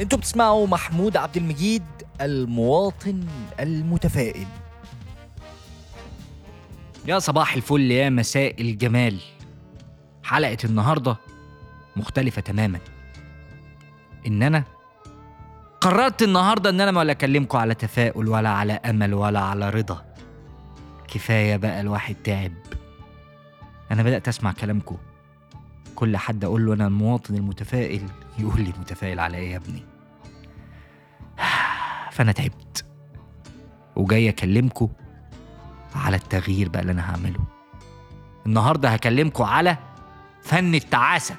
أنتوا بتسمعوا محمود عبد المجيد المواطن المتفائل. يا صباح الفل يا مساء الجمال. حلقة النهاردة مختلفة تماما. إن أنا قررت النهاردة إن أنا ولا أكلمكم على تفاؤل ولا على أمل ولا على رضا. كفاية بقى الواحد تعب. أنا بدأت أسمع كلامكم. كل حد أقول له أنا المواطن المتفائل. يقول لي متفائل على إيه يا ابني؟ فأنا تعبت. وجاي أكلمكم على التغيير بقى اللي أنا هعمله. النهاردة هكلمكم على فن التعاسة.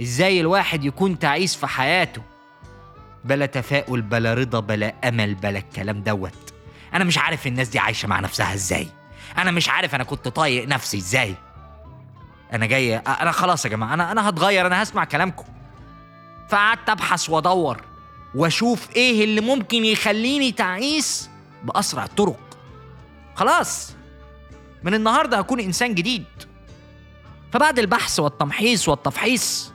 إزاي الواحد يكون تعيس في حياته بلا تفاؤل بلا رضا بلا أمل بلا الكلام دوت. أنا مش عارف الناس دي عايشة مع نفسها إزاي. أنا مش عارف أنا كنت طايق نفسي إزاي. أنا جاي أنا خلاص يا جماعة أنا أنا هتغير أنا هسمع كلامكم. فقعدت أبحث وأدور وأشوف إيه اللي ممكن يخليني تعيس بأسرع الطرق. خلاص من النهارده هكون انسان جديد. فبعد البحث والتمحيص والتفحيص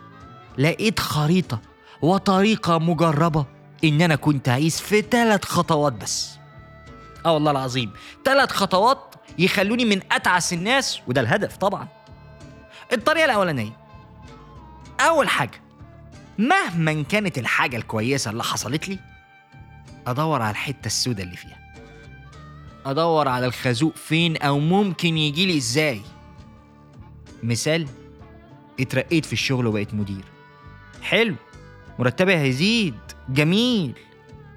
لقيت خريطة وطريقة مجربة إن أنا كنت اعيش في ثلاث خطوات بس. آه والله العظيم ثلاث خطوات يخلوني من أتعس الناس وده الهدف طبعا. الطريقة الأولانية أول حاجة مهما كانت الحاجة الكويسة اللي حصلت لي أدور على الحتة السوداء اللي فيها. أدور على الخازوق فين أو ممكن يجي لي إزاي. مثال اترقيت في الشغل وبقيت مدير. حلو مرتبي هيزيد جميل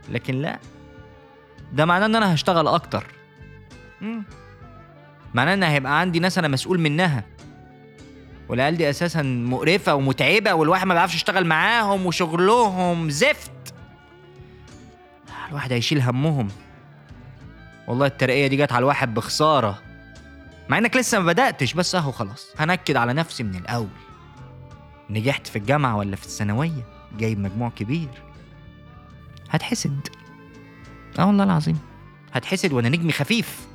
لكن لا. ده معناه إن أنا هشتغل أكتر. معناه إن هيبقى عندي ناس أنا مسؤول منها. والعيال دي أساسا مقرفة ومتعبة والواحد ما بيعرفش يشتغل معاهم وشغلهم زفت. الواحد هيشيل همهم. والله الترقية دي جت على الواحد بخسارة. مع إنك لسه ما بدأتش بس أهو خلاص. هنكد على نفسي من الأول. نجحت في الجامعة ولا في الثانوية؟ جايب مجموع كبير. هتحسد. آه والله العظيم. هتحسد وأنا نجمي خفيف.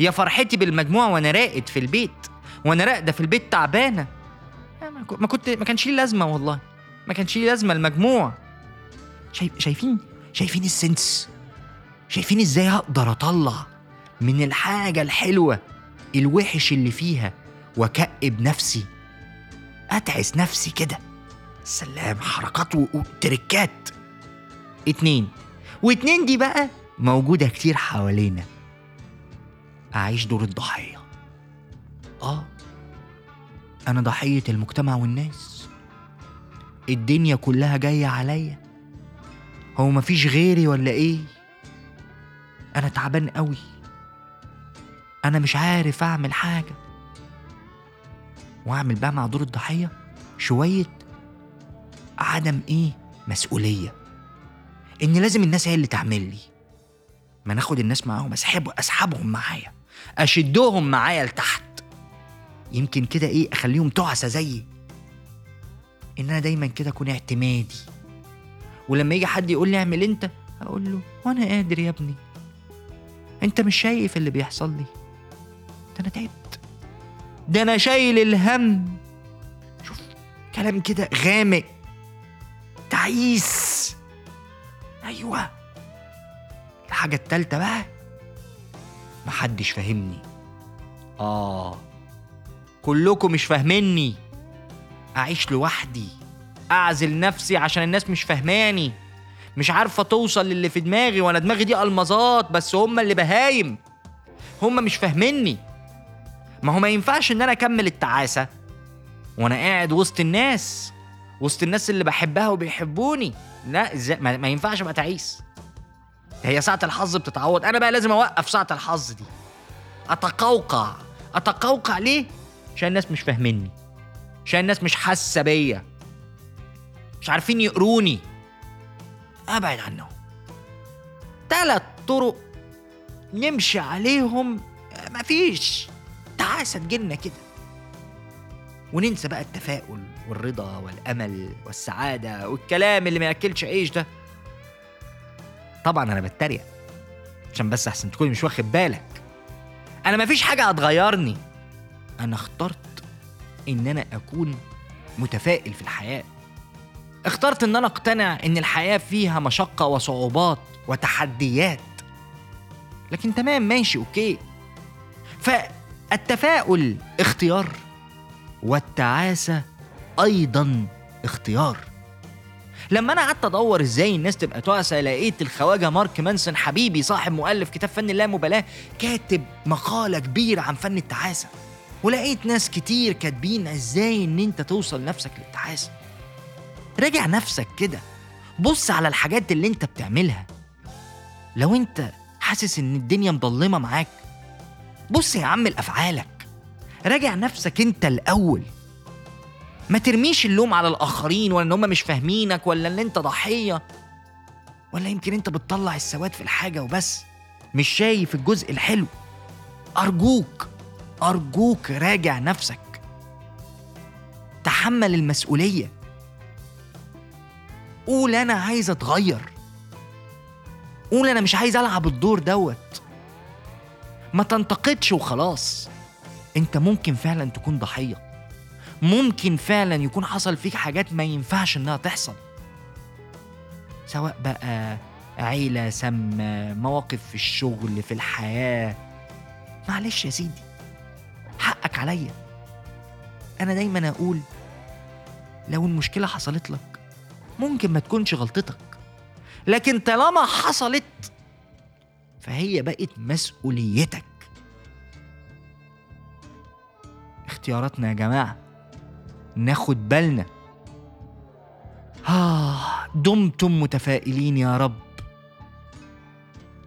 يا فرحتي بالمجموع وأنا راقد في البيت. وأنا راقدة في البيت تعبانة. ما كنت ما كانش لي لازمة والله. ما كانش لي لازمة المجموع. شايف شايفين؟ شايفين السنس. شايفين إزاي أقدر اطلع من الحاجة الحلوة الوحش اللي فيها واكئب نفسي. اتعس نفسي كده. سلام حركات وتركات اتنين. واتنين دي بقى موجودة كتير حوالينا. أعيش دور الضحية. آه. أنا ضحية المجتمع والناس. الدنيا كلها جاية عليا. هو مفيش غيري ولا إيه؟ أنا تعبان قوي أنا مش عارف أعمل حاجة. وأعمل بقى مع دور الضحية شوية عدم إيه؟ مسؤولية. إن لازم الناس هي اللي تعمل لي. ما ناخد الناس معاهم اسحب أسحبهم معايا. أشدهم معايا لتحت. يمكن كده إيه أخليهم تعسى زيي. إن أنا دايما كده أكون اعتمادي. ولما يجي حد يقول لي اعمل أنت أقول له وأنا قادر يا ابني. أنت مش شايف اللي بيحصل لي. ده أنا تعبت. ده أنا شايل الهم. شوف كلام كده غامق. تعيس. أيوه. الحاجة التالتة بقى محدش فاهمني. آه. كلكم مش فاهميني. أعيش لوحدي. أعزل نفسي عشان الناس مش فاهماني. مش عارفة توصل للي في دماغي وأنا دماغي دي ألمظات بس هم اللي بهايم. هم مش فاهميني. ما هو ما ينفعش إن أنا أكمل التعاسة. وأنا قاعد وسط الناس. وسط الناس اللي بحبها وبيحبوني. لا إزاي؟ ما, ما ينفعش أبقى تعيس. هي ساعة الحظ بتتعوض. أنا بقى لازم أوقف ساعة الحظ دي. أتقوقع. أتقوقع ليه؟ عشان الناس مش فاهميني. عشان الناس مش حاسة بيا. مش عارفين يقروني. أبعد عنهم. ثلاث طرق نمشي عليهم. مفيش. تعاسة تجيلنا كده. وننسى بقى التفاؤل والرضا والأمل والسعادة والكلام اللي ما يأكلش عيش ده. طبعا أنا بتريق. عشان بس أحسن تكون مش واخد بالك. أنا مفيش حاجة هتغيرني. أنا اخترت إن أنا أكون متفائل في الحياة. اخترت إن أنا أقتنع إن الحياة فيها مشقة وصعوبات وتحديات. لكن تمام ماشي أوكي. فالتفاؤل اختيار والتعاسة أيضا اختيار. لما أنا قعدت أدور إزاي الناس تبقى تعسى لقيت الخواجة مارك مانسون حبيبي صاحب مؤلف كتاب فن اللامبالاة كاتب مقالة كبيرة عن فن التعاسة. ولقيت ناس كتير كاتبين إزاي إن أنت توصل نفسك للتعاسة. راجع نفسك كده. بص على الحاجات اللي أنت بتعملها. لو أنت حاسس إن الدنيا مضلمه معاك بص يا عم لأفعالك. راجع نفسك أنت الأول. ما ترميش اللوم على الآخرين ولا إن هم مش فاهمينك ولا إن أنت ضحية ولا يمكن أنت بتطلع السواد في الحاجة وبس. مش شايف الجزء الحلو. أرجوك. أرجوك راجع نفسك. تحمل المسؤولية. قول أنا عايز أتغير. قول أنا مش عايز ألعب الدور دوت. ما تنتقدش وخلاص. أنت ممكن فعلا تكون ضحية. ممكن فعلا يكون حصل فيك حاجات ما ينفعش إنها تحصل. سواء بقى عيلة سامة مواقف في الشغل في الحياة. معلش يا سيدي. عليا. أنا دايما أقول لو المشكلة حصلت لك ممكن ما تكونش غلطتك. لكن طالما حصلت فهي بقت مسؤوليتك. اختياراتنا يا جماعة. ناخد بالنا. آه دمتم متفائلين يا رب.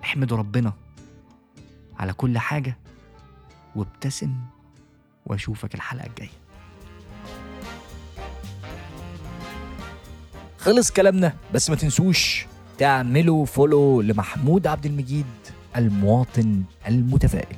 احمدوا ربنا على كل حاجة وابتسم. وأشوفك الحلقة الجاية. خلص كلامنا بس ما تنسوش تعملوا فولو لمحمود عبد المجيد المواطن المتفائل.